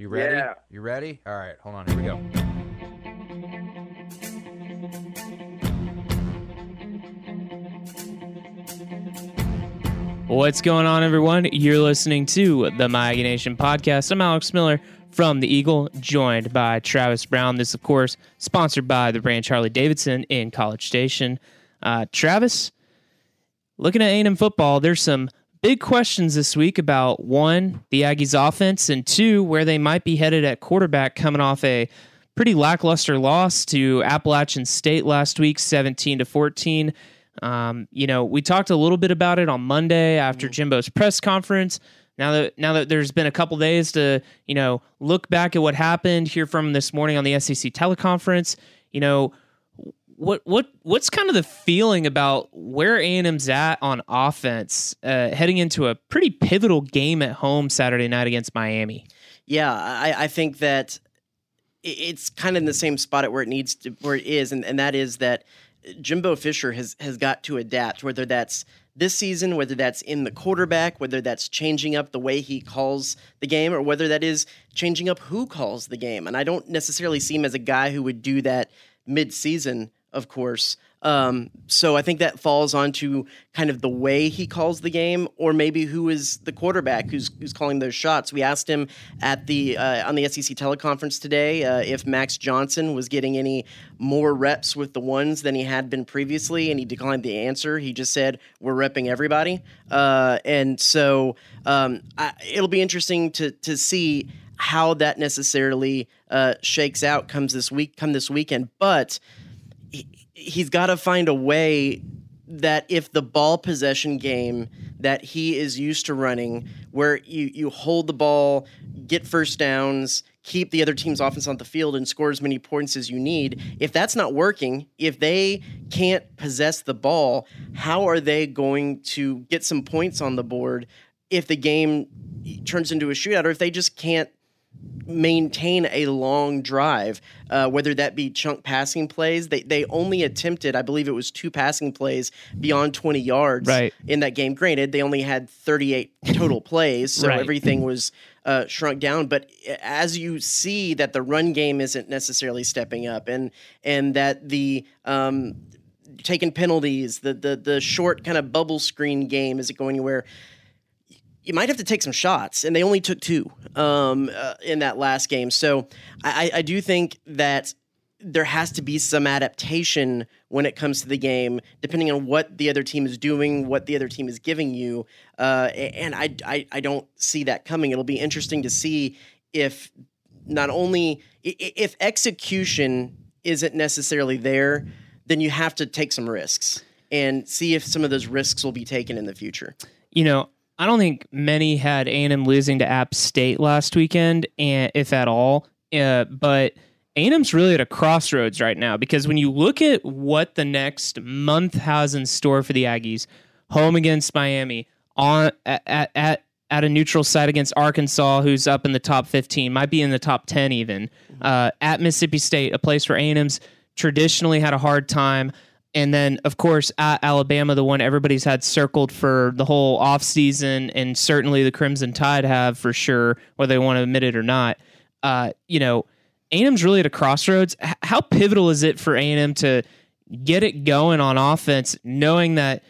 You ready? Yeah. You ready? All right, hold on. Here we go. What's going on, everyone? You're listening to the My Aggie Nation podcast. I'm Alex Miller from the Eagle, joined by Travis Brown. This, of course, sponsored by the brand Harley Davidson in College Station. Uh, Travis, looking at A&M football, there's some big questions this week about one, the Aggies' offense, and two, where they might be headed at quarterback, coming off a pretty lackluster loss to Appalachian State last week, 17 to 14. Um, you know, we talked a little bit about it on Monday after Jimbo's press conference. Now that now that there's been a couple days to you know look back at what happened, hear from him this morning on the SEC teleconference. You know, what what what's kind of the feeling about where A and M's at on offense uh, heading into a pretty pivotal game at home Saturday night against Miami? Yeah, I, I think that it's kind of in the same spot at where it needs to, where it is, and, and that is that Jimbo Fisher has has got to adapt, whether that's this season, whether that's in the quarterback, whether that's changing up the way he calls the game, or whether that is changing up who calls the game. And I don't necessarily see him as a guy who would do that mid-season, of course. Um, so I think that falls onto kind of the way he calls the game, or maybe who is the quarterback who's who's calling those shots. We asked him at the uh, on the SEC teleconference today uh, if Max Johnson was getting any more reps with the ones than he had been previously, and he declined the answer. He just said we're repping everybody, uh, and so um, I, it'll be interesting to to see how that necessarily uh, shakes out comes this week come this weekend, but he's got to find a way that if the ball possession game that he is used to running, where you you hold the ball, get first downs, keep the other team's offense on the field, and score as many points as you need, if that's not working, if they can't possess the ball, how are they going to get some points on the board if the game turns into a shootout, or if they just can't maintain a long drive, uh, whether that be chunk passing plays. They they only attempted, I believe it was two passing plays beyond 20 yards Right. in that game. Granted, they only had 38 total plays, so Right. everything was uh, shrunk down. But as you see that the run game isn't necessarily stepping up, and and that the um, taking penalties, the the the short kind of bubble screen game isn't going anywhere you might have to take some shots, and they only took two um, uh, in that last game. So I, I do think that there has to be some adaptation when it comes to the game, depending on what the other team is doing, what the other team is giving you. Uh, and I, I, I don't see that coming. It'll be interesting to see if not only if execution isn't necessarily there, then you have to take some risks and see if some of those risks will be taken in the future. you know, I don't think many had A&M losing to App State last weekend, and if at all. Uh, but A&M's really at a crossroads right now because when you look at what the next month has in store for the Aggies, home against Miami, on at at, at at a neutral site against Arkansas, who's up in the top 15, might be in the top 10 even. Uh, at Mississippi State, a place where A&M's traditionally had a hard time. And then, of course, at Alabama, the one everybody's had circled for the whole offseason, and certainly the Crimson Tide have for sure, whether they want to admit it or not. Uh, you know, A&M's really at a crossroads. H- how pivotal is it for A&M to get it going on offense, knowing that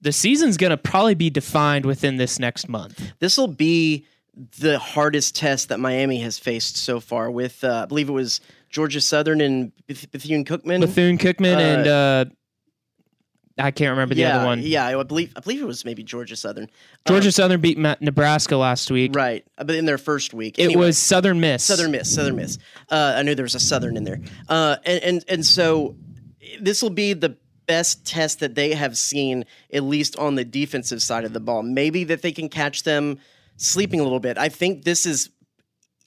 the season's going to probably be defined within this next month? this will be the hardest test that Miami has faced so far. With uh, I believe it was Georgia Southern and Bethune Cookman. Bethune Cookman Uh, and uh, I can't remember the yeah, other one. yeah, I believe I believe it was maybe Georgia Southern. Georgia Um, Southern beat Nebraska last week. right? uh, But in their first week, It was Southern Miss. Southern Miss. Southern Miss. Uh, I knew there was a Southern in there, uh, and and and so this will be the best test that they have seen, at least on the defensive side of the ball. Maybe that they can catch them sleeping a little bit. I think this is.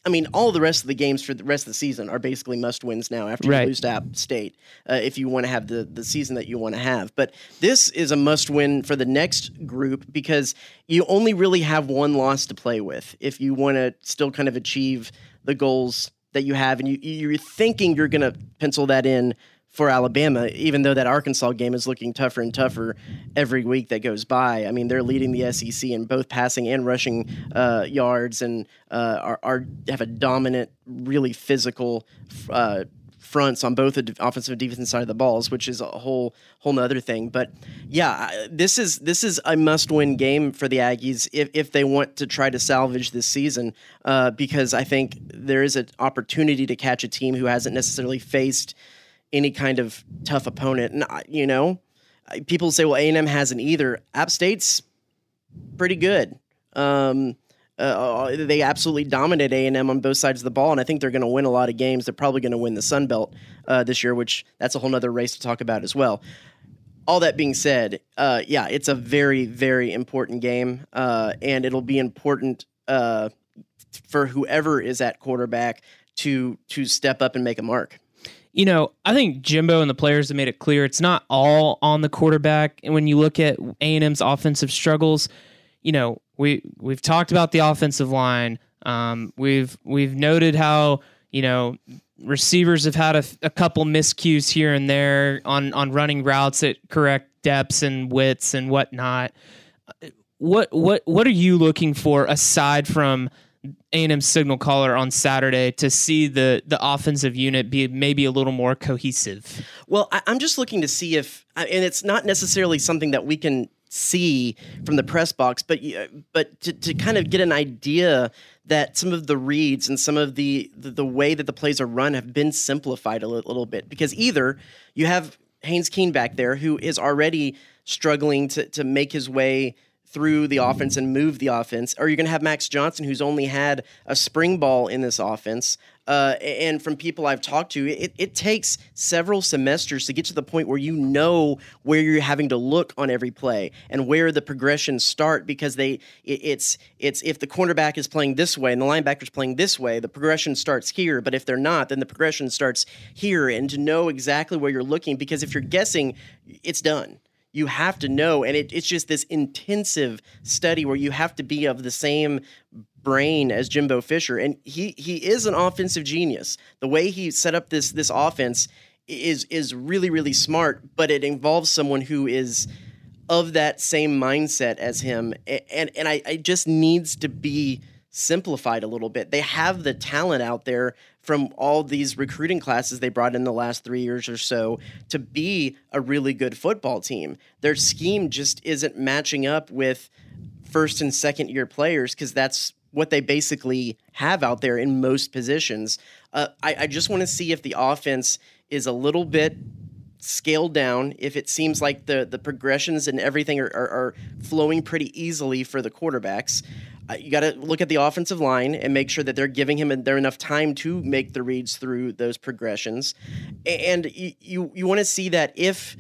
I mean, all the rest of the games for the rest of the season are basically must wins now after Right. you lose to App State, uh, if you want to have the, the season that you want to have. But this is a must win for the next group because you only really have one loss to play with if you want to still kind of achieve the goals that you have. And you, you're thinking you're going to pencil that in for Alabama, even though that Arkansas game is looking tougher and tougher every week that goes by. I mean, they're leading the SEC in both passing and rushing uh, yards, and uh, are, are, have a dominant, really physical uh, fronts on both the offensive and defensive side of the balls, which is a whole whole nother thing. But yeah, this is this is a must win game for the Aggies if, if they want to try to salvage this season, uh, because I think there is an opportunity to catch a team who hasn't necessarily faced any kind of tough opponent. And you know, people say, well, A and M hasn't either. App State's pretty good. Um, uh, they absolutely dominate A and M on both sides of the ball, and I think they're going to win a lot of games. They're probably going to win the Sun Belt uh, this year, which that's a whole other race to talk about as well. All that being said, uh, yeah, it's a very, very important game, uh, and it'll be important uh, for whoever is at quarterback to to step up and make a mark. You know, I think Jimbo and the players have made it clear it's not all on the quarterback. And when you look at A and M's offensive struggles, you know, we we've talked about the offensive line. Um, we've we've noted how you know receivers have had a, a, couple miscues here and there on on running routes at correct depths and widths and whatnot. What what what are you looking for aside from A&M signal caller on Saturday to see the the offensive unit be maybe a little more cohesive? Well, I, am just looking to see if, and it's not necessarily something that we can see from the press box, but but to, to kind of get an idea that some of the reads and some of the, the, the way that the plays are run have been simplified a little, bit because either you have Haynes King back there who is already struggling to to make his way through the offense and move the offense, or you're going to have Max Johnson, who's only had a spring ball in this offense. Uh, and from people I've talked to, it, it takes several semesters to get to the point where you know where you're having to look on every play and where the progressions start because they it, it's it's if the cornerback is playing this way and the linebacker is playing this way, the progression starts here. But if they're not, then the progression starts here. And to know exactly where you're looking, because if you're guessing, it's done you have to know and it, it's just this intensive study where you have to be of the same brain as Jimbo Fisher and he he is an offensive genius the way he set up this this offense is is really really smart but it involves someone who is of that same mindset as him and and I, I just needs to be simplified a little bit. They have the talent out there from all these recruiting classes they brought in the last three years or so to be a really good football team. Their scheme just isn't matching up with first and second year players because that's what they basically have out there in most positions. Uh, I, I just want to see if the offense is a little bit scaled down if it seems like the the progressions and everything are, are, are flowing pretty easily for the quarterbacks you got to look at the offensive line and make sure that they're giving him there enough time to make the reads through those progressions. And you you, you want to see that if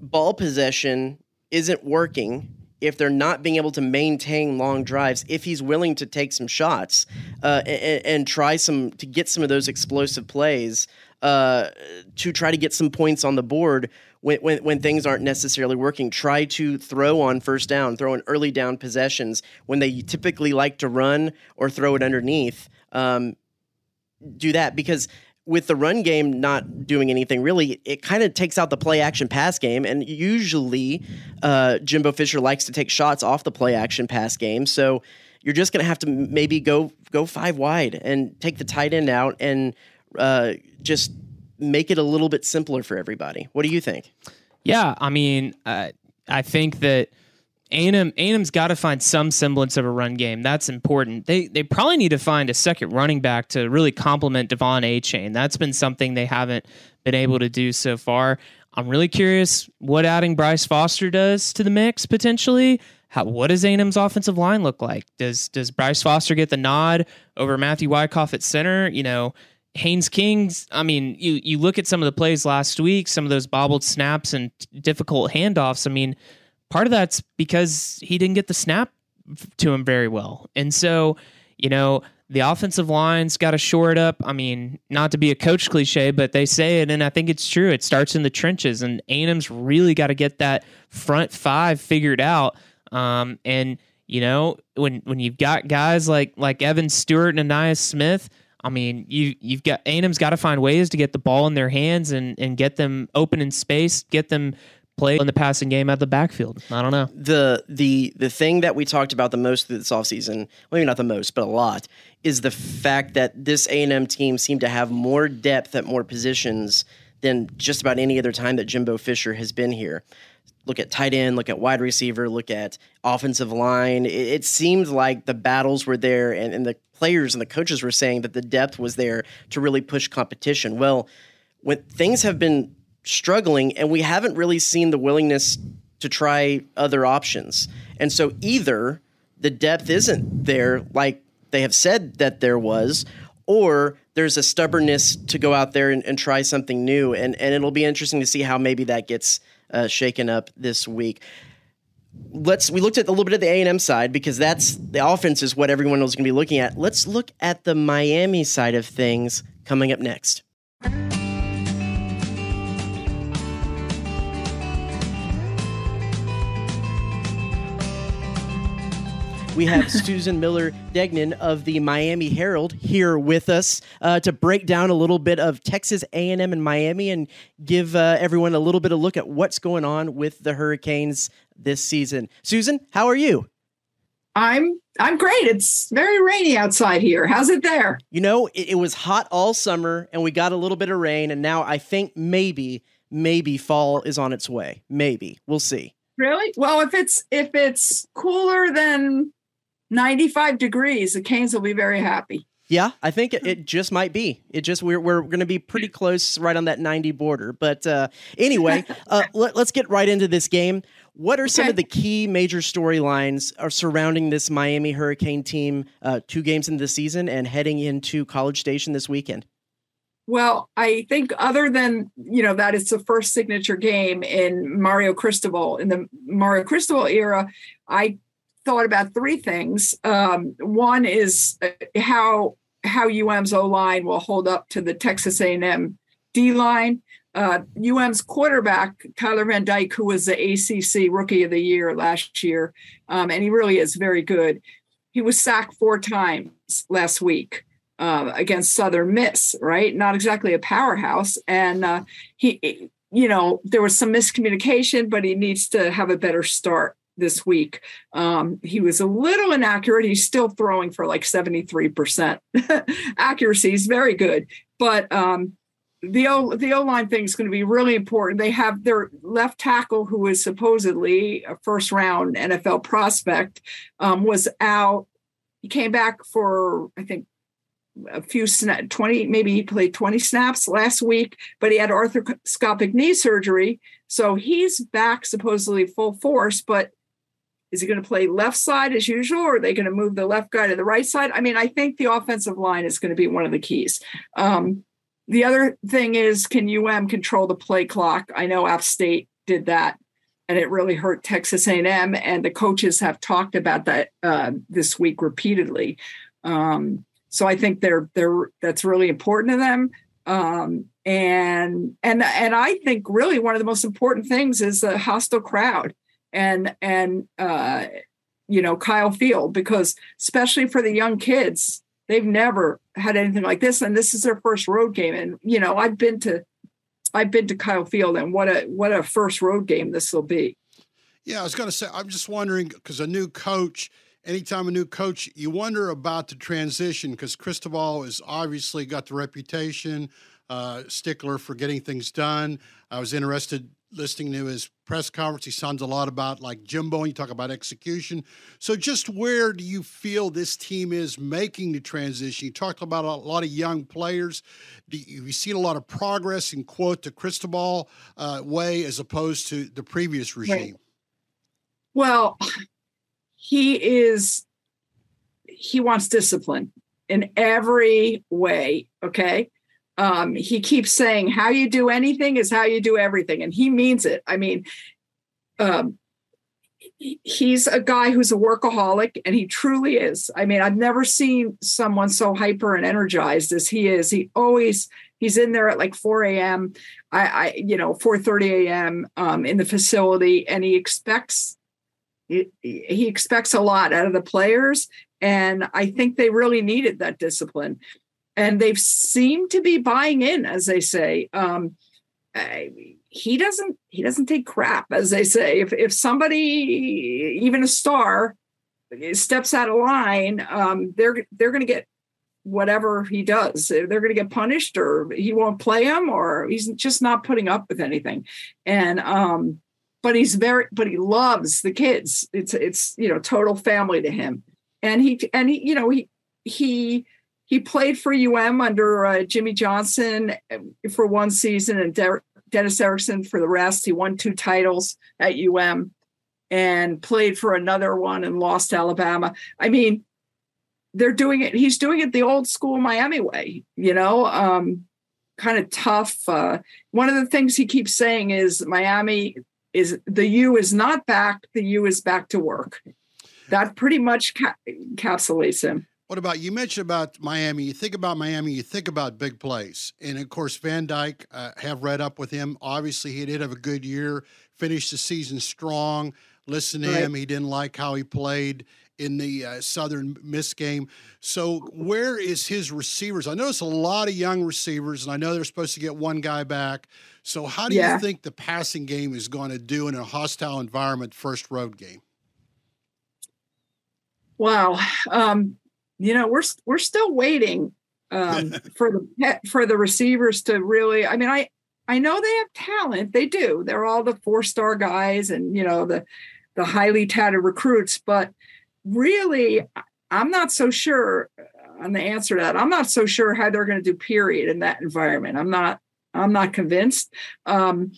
ball possession isn't working, if they're not being able to maintain long drives, if he's willing to take some shots uh, and, and, try some to get some of those explosive plays uh, to try to get some points on the board when, when, when things aren't necessarily working. Try to throw on first down, throw in early down possessions when they typically like to run or throw it underneath. Um, do that because with the run game not doing anything really, it kind of takes out the play action pass game. And usually, uh, Jimbo Fisher likes to take shots off the play action pass game. So you're just going to have to maybe go go five wide and take the tight end out and uh, just make it a little bit simpler for everybody. What do you think? Yeah, I mean, uh, I think that A&M A&M's got to find some semblance of a run game. That's important. They they probably need to find a second running back to really complement De'Von Achane. That's been something they haven't been able to do so far. I'm really curious what adding Bryce Foster does to the mix potentially. How, what does A&M's offensive line look like? Does does Bryce Foster get the nod over Matthew Wykoff at center? You know, Haynes King's, I mean, you you look at some of the plays last week, some of those bobbled snaps and difficult handoffs. I mean, part of that's because he didn't get the snap to him very well. And so, you know, the offensive line's got to shore it up. I mean, not to be a coach cliche, but they say it, and I think it's true. It starts in the trenches, and A&M's really got to get that front five figured out. Um, and you know, when when you've got guys like like Evan Stewart and Ainias Smith – I mean, you you've got A&M's got to find ways to get the ball in their hands and and get them open in space, get them play in the passing game at the backfield. I don't know. The the the thing that we talked about the most this offseason, well, maybe not the most, but a lot, is the fact that this A&M team seemed to have more depth at more positions than just about any other time that Jimbo Fisher has been here. Look at tight end, look at wide receiver, look at offensive line. It, it seemed like the battles were there and, and the players and the coaches were saying that the depth was there to really push competition. Well, when things have been struggling and we haven't really seen the willingness to try other options. And so either the depth isn't there like they have said that there was, or there's a stubbornness to go out there and, and try something new. And, and it'll be interesting to see how maybe that gets uh, shaken up this week. Let's we looked at a little bit of the A and M side because that's the offense is what everyone was going to be looking at. Let's look at the Miami side of things coming up next. We have Susan Miller Degnan of the Miami Herald here with us uh, to break down a little bit of Texas A&M and Miami and give uh, everyone a little bit of look at what's going on with the Hurricanes this season. Susan, how are you? I'm I'm great. It's very rainy outside here. How's it there? You know, it, it was hot all summer and we got a little bit of rain and now I think maybe maybe fall is on its way. Maybe. We'll see. Really? Well, if it's if it's cooler than 95 degrees, the Canes will be very happy. Yeah, I think it, it just might be. It just we're we're going to be pretty close, right on that ninety border. But uh, anyway, uh, let, us get right into this game. What are some okay. of the key major storylines are surrounding this Miami Hurricane team? Uh, two games into the season and heading into College Station this weekend. Well, I think other than you know that it's the first signature game in Mario Cristobal in the Mario Cristobal era, I thought about three things. Um, one is uh, how how UM's O line will hold up to the Texas A&M D line. Uh, UM's quarterback Tyler Van Dyke, who was the ACC Rookie of the Year last year, um, and he really is very good. He was sacked four times last week uh, against Southern Miss. Right, not exactly a powerhouse, and uh, he, you know, there was some miscommunication, but he needs to have a better start this week. Um, he was a little inaccurate. He's still throwing for like 73% accuracy. He's very good. But um, the O the O line thing is going to be really important. They have their left tackle, who is supposedly a first round NFL prospect, um, was out. He came back for I think a few snap 20 maybe he played 20 snaps last week but he had arthroscopic knee surgery so he's back supposedly full force but is he going to play left side as usual, or are they going to move the left guy to the right side? I mean, I think the offensive line is going to be one of the keys. Um, the other thing is, can UM control the play clock? I know App State did that, and it really hurt Texas A&M. And the coaches have talked about that uh, this week repeatedly. Um, so I think they're they're that's really important to them. Um, and and and I think really one of the most important things is a hostile crowd and and uh, you know Kyle Field because especially for the young kids, they've never had anything like this, and this is their first road game. And you know, I've been to I've been to Kyle Field, and what a what a first road game this will be. Yeah, I was going to say, I'm just wondering because a new coach, anytime a new coach, you wonder about the transition because Cristobal has obviously got the reputation, uh, stickler for getting things done. I was interested listening to his press conference, he sounds a lot about like Jimbo, and you talk about execution. So, just where do you feel this team is making the transition? You talked about a lot of young players. Do you, have you seen a lot of progress in quote the Cristobal uh, way as opposed to the previous regime? Right. Well, he is he wants discipline in every way. Okay um, he keeps saying how you do anything is how you do everything and he means it. I mean um, he's a guy who's a workaholic and he truly is. I mean i've never seen someone so hyper and energized as he is. He always he's in there at like 4 a.m i i you know 4 30 a.m um, in the facility and he expects he, he expects a lot out of the players and i think they really needed that discipline and they've seemed to be buying in, as they say. Um, I, he doesn't he doesn't take crap, as they say. If if somebody, even a star, steps out of line, um, they're they're going to get whatever he does. They're going to get punished, or he won't play him, or he's just not putting up with anything. And um, but he's very but he loves the kids. It's it's you know total family to him. And he and he you know he he he played for UM under uh, Jimmy Johnson for one season and Der- Dennis Erickson for the rest. He won two titles at UM and played for another one and lost Alabama. I mean, they're doing it. He's doing it the old school Miami way, you know, um, kind of tough. Uh, one of the things he keeps saying is Miami is the U is not back. The U is back to work. That pretty much ca- encapsulates him. What about you mentioned about Miami? You think about Miami, you think about big plays, and of course Van Dyke. Uh, have read up with him. Obviously, he did have a good year. Finished the season strong. Listen to right. him. He didn't like how he played in the uh, Southern Miss game. So, where is his receivers? I notice a lot of young receivers, and I know they're supposed to get one guy back. So, how do yeah. you think the passing game is going to do in a hostile environment, first road game? Wow. Um, you know we're we're still waiting um, for the for the receivers to really i mean i i know they have talent. They do. They're all the four star guys and you know the the highly touted recruits but really i'm not so sure on the answer to that. I'm not so sure how they're going to do period in that environment. I'm not i'm not convinced. Um,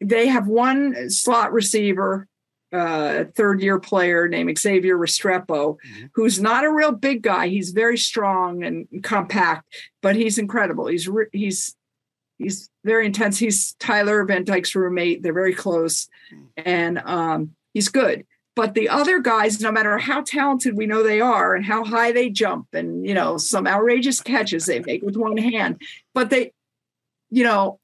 they have one slot receiver uh, third year player named Xavier Restrepo, mm-hmm. who's not a real big guy. He's very strong and compact, but he's incredible. He's re- he's he's very intense. He's Tyler Van Dyke's roommate. They're very close, mm. and um, he's good. But the other guys, no matter how talented we know they are and how high they jump, and you know some outrageous catches they make with one hand, but they, you know,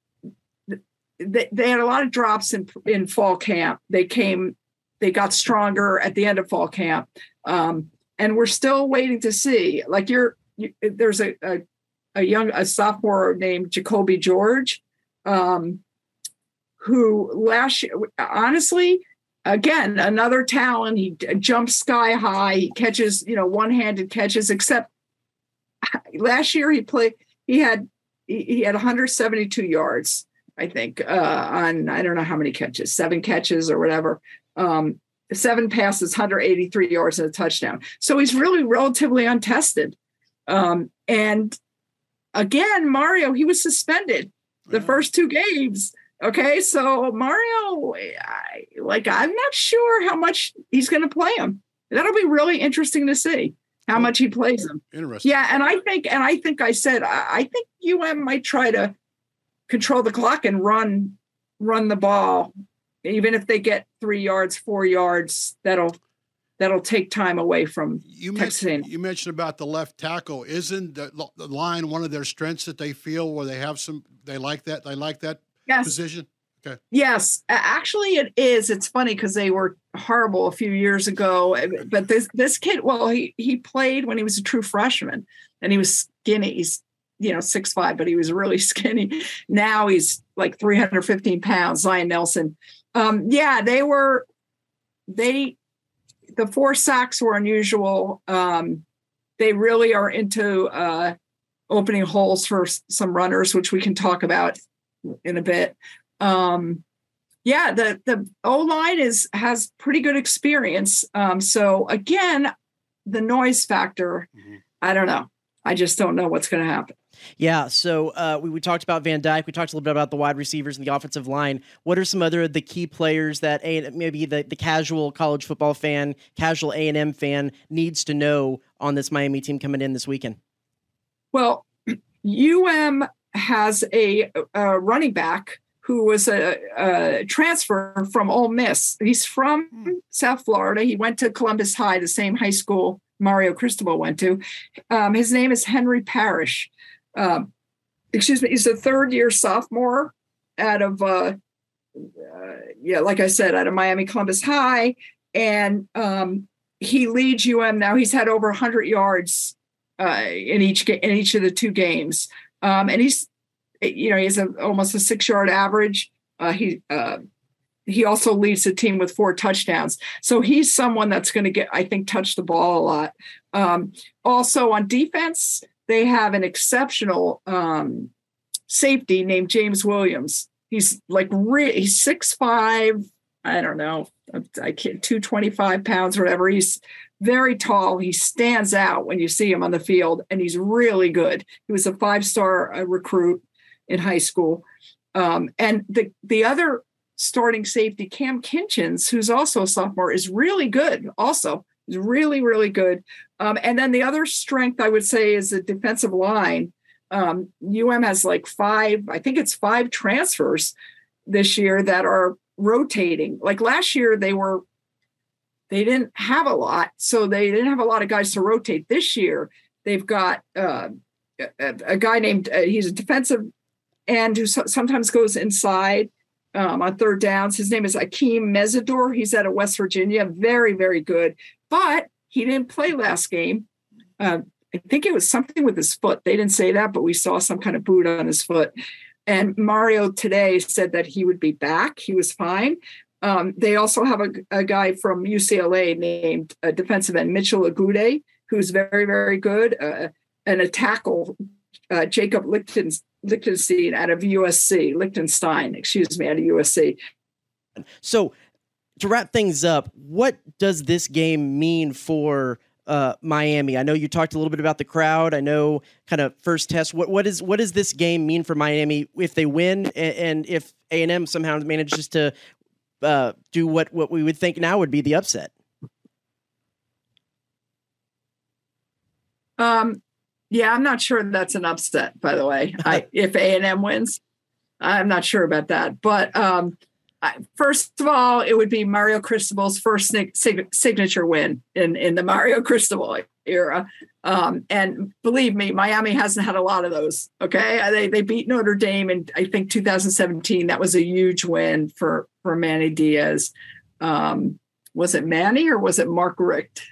they, they had a lot of drops in in fall camp. They came they got stronger at the end of fall camp. Um, and we're still waiting to see. Like you're, you, there's a, a, a young a sophomore named Jacoby George, um, who last year, honestly, again another talent. He jumps sky high. He catches, you know, one handed catches. Except last year he played. He had he, he had 172 yards. I think uh, on I don't know how many catches, seven catches or whatever um, seven passes, 183 yards, and a touchdown. So he's really relatively untested. Um, and again, Mario, he was suspended the first two games. Okay, so Mario, I, like, I'm not sure how much he's going to play him. That'll be really interesting to see how much he plays him. Interesting. Yeah, and I think, and I think I said, I, I think UM might try to control the clock and run run the ball even if they get three yards, four yards, that'll that'll take time away from you mentioned, you mentioned about the left tackle. Isn't the, the, line one of their strengths that they feel where they have some they like that they like that yes. position? Okay. Yes, actually, it is. It's funny because they were horrible a few years ago. Eh, but this this kid, well, he he played when he was a true freshman, and he was skinny. He's you know six five, but he was really skinny. Now he's like three hundred fifteen pounds. Zion Nelson um, yeah, they were they the four sacks were unusual. Um, they really are into uh, opening holes for some runners, which we can talk about in a bit. Um, yeah, the the O line is has pretty good experience. Um, so again, the noise factor, mm-hmm. I don't know. I just don't know what's going to happen. Yeah, so uh, we, we talked about Van Dyke. We talked a little bit about the wide receivers and the offensive line. What are some other of the key players that a, maybe the, the casual college football fan, casual A and M fan needs to know on this Miami team coming in this weekend? Well, UM has a, a running back who was a, a, transfer from Ole Miss. He's from hmm. South Florida. He went to Columbus High, the same high school Mario Cristobal went to. Um, his name is Henry Parrish um, excuse me, he's a third year sophomore out of, uh, uh, yeah, like I said, out of Miami Columbus High. And um, he leads UM now. He's had over 100 yards uh, in each in each of the two games. Um, and he's you know he has a, almost a six yard average. Uh, he uh, he also leads the team with four touchdowns. So he's someone that's going to get, I think, touch the ball a lot. Um, also on defense, they have an exceptional um, safety named James Williams. He's like re- he's six five. I don't know. I can't two twenty five pounds or whatever. He's very tall. He stands out when you see him on the field, and he's really good. He was a five star uh, recruit in high school. Um, and the the other starting safety Cam Kinchens, who's also a sophomore, is really good. Also, really really good. Um, and then the other strength I would say is the defensive line. Um, UM has like five, I think it's five transfers this year that are rotating. Like last year, they were they didn't have a lot, so they didn't have a lot of guys to rotate. This year, they've got uh, a, a, guy named uh, he's a defensive end who so, sometimes goes inside um, on third downs. His name is Akeem Mesidor. He's out of West Virginia. Very, very good. But he didn't play last game. Uh, I think it was something with his foot. They didn't say that, but we saw some kind of boot on his foot. And Mario today said that he would be back. He was fine. Um, they also have a, a, guy from UCLA named uh, defensive end Mitchell Agude, who's very, very good, uh, and a tackle, uh, Jacob Lichtenstein Lichtenstein out of USC, Lichtenstein, excuse me, out of USC. So, to wrap things up, what does this game mean for uh, Miami? I know you talked a little bit about the crowd. I know kind of first test. What what is what does this game mean for Miami if they win and, and if A and M somehow manages to uh, do what what we would think now would be the upset? Um, yeah, I'm not sure that's an upset. By the way, I, if A and M wins, I'm not sure about that. But um, first of all, it would be Mario Cristobal's first sig- signature win in in the Mario Cristobal era. Um, and believe me, Miami hasn't had a lot of those. Okay, uh, they they beat Notre Dame in I think 2017. That was a huge win for for Manny Diaz. Um, was it Manny or was it Mark Richt?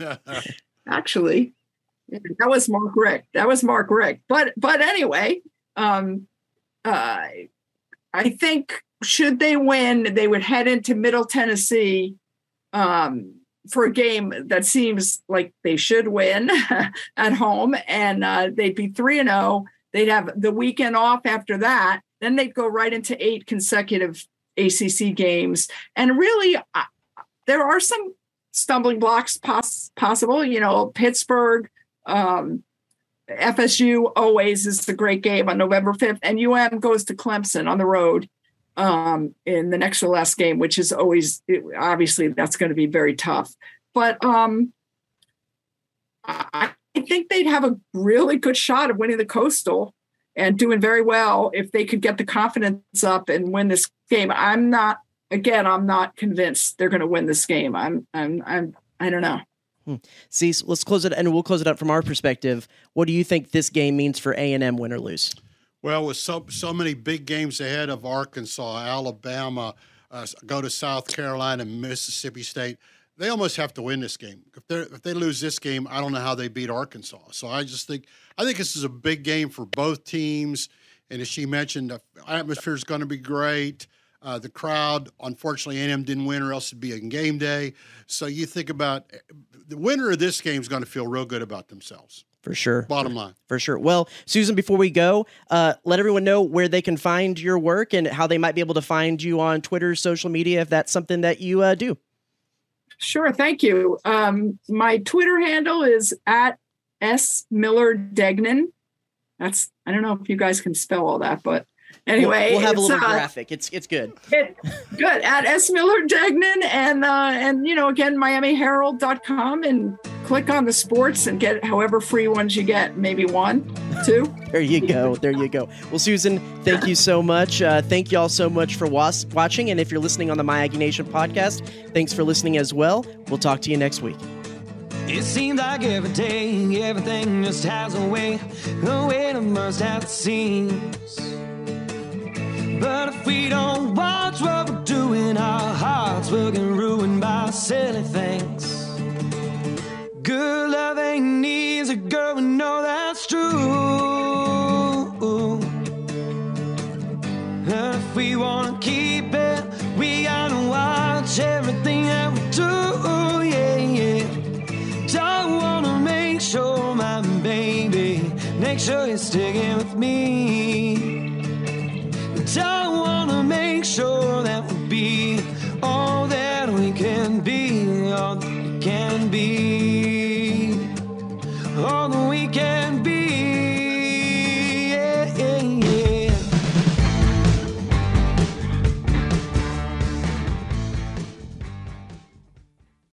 Actually, that was Mark Richt. That was Mark Richt. But but anyway, um, uh, I think should they win, they would head into Middle Tennessee um, for a game that seems like they should win at home, and uh, they'd be three and zero. Oh. They'd have the weekend off after that. Then they'd go right into eight consecutive ACC games, and really, uh, there are some stumbling blocks pos- possible. You know, Pittsburgh um, FSU always is the great game on November 5th, and UM goes to Clemson on the road um, in the next to last game, which is always obviously that's going to be very tough. But um, I, think they'd have a really good shot of winning the Coastal and doing very well if they could get the confidence up and win this game. I'm not again, I'm not convinced they're going to win this game. I'm I'm I'm I don't know. Hmm. See, let's close it, and we'll close it up from our perspective. What do you think this game means for A and M, win or lose? Well, with so so many big games ahead of Arkansas, Alabama, uh, go to South Carolina, Mississippi State, they almost have to win this game. If they if they lose this game, I don't know how they beat Arkansas. So I just think I think this is a big game for both teams. And as she mentioned, the atmosphere is going to be great. Uh, the crowd, unfortunately, A&M didn't win, or else it'd be a game day. So you think about the winner of this game is going to feel real good about themselves. For sure. Bottom line. For sure. Well, Susan, before we go, uh, let everyone know where they can find your work and how they might be able to find you on Twitter, social media, if that's something that you uh, do. Sure. Thank you. Um, my Twitter handle is at S Miller Degnan. That's, I don't know if you guys can spell all that, but anyway, we'll, we'll have a little uh, graphic. It's it's good. It, good at S Miller Degnan and uh, and you know again MiamiHerald.com and click on the sports and get however free ones you get. Maybe one, two. there you go. There you go. Well, Susan, thank you so much. Uh, thank you all so much for was- watching. And if you're listening on the My Aggie Nation podcast, thanks for listening as well. We'll talk to you next week. It seems like every day everything just has a way, the way to burst at the seams. But if we don't watch what we're doing, our hearts will get ruined by silly things. Good love ain't needs a girl, we know that's true. And if we wanna keep it, we gotta watch everything that we do, yeah, yeah. I wanna make sure my baby, make sure you're sticking with me.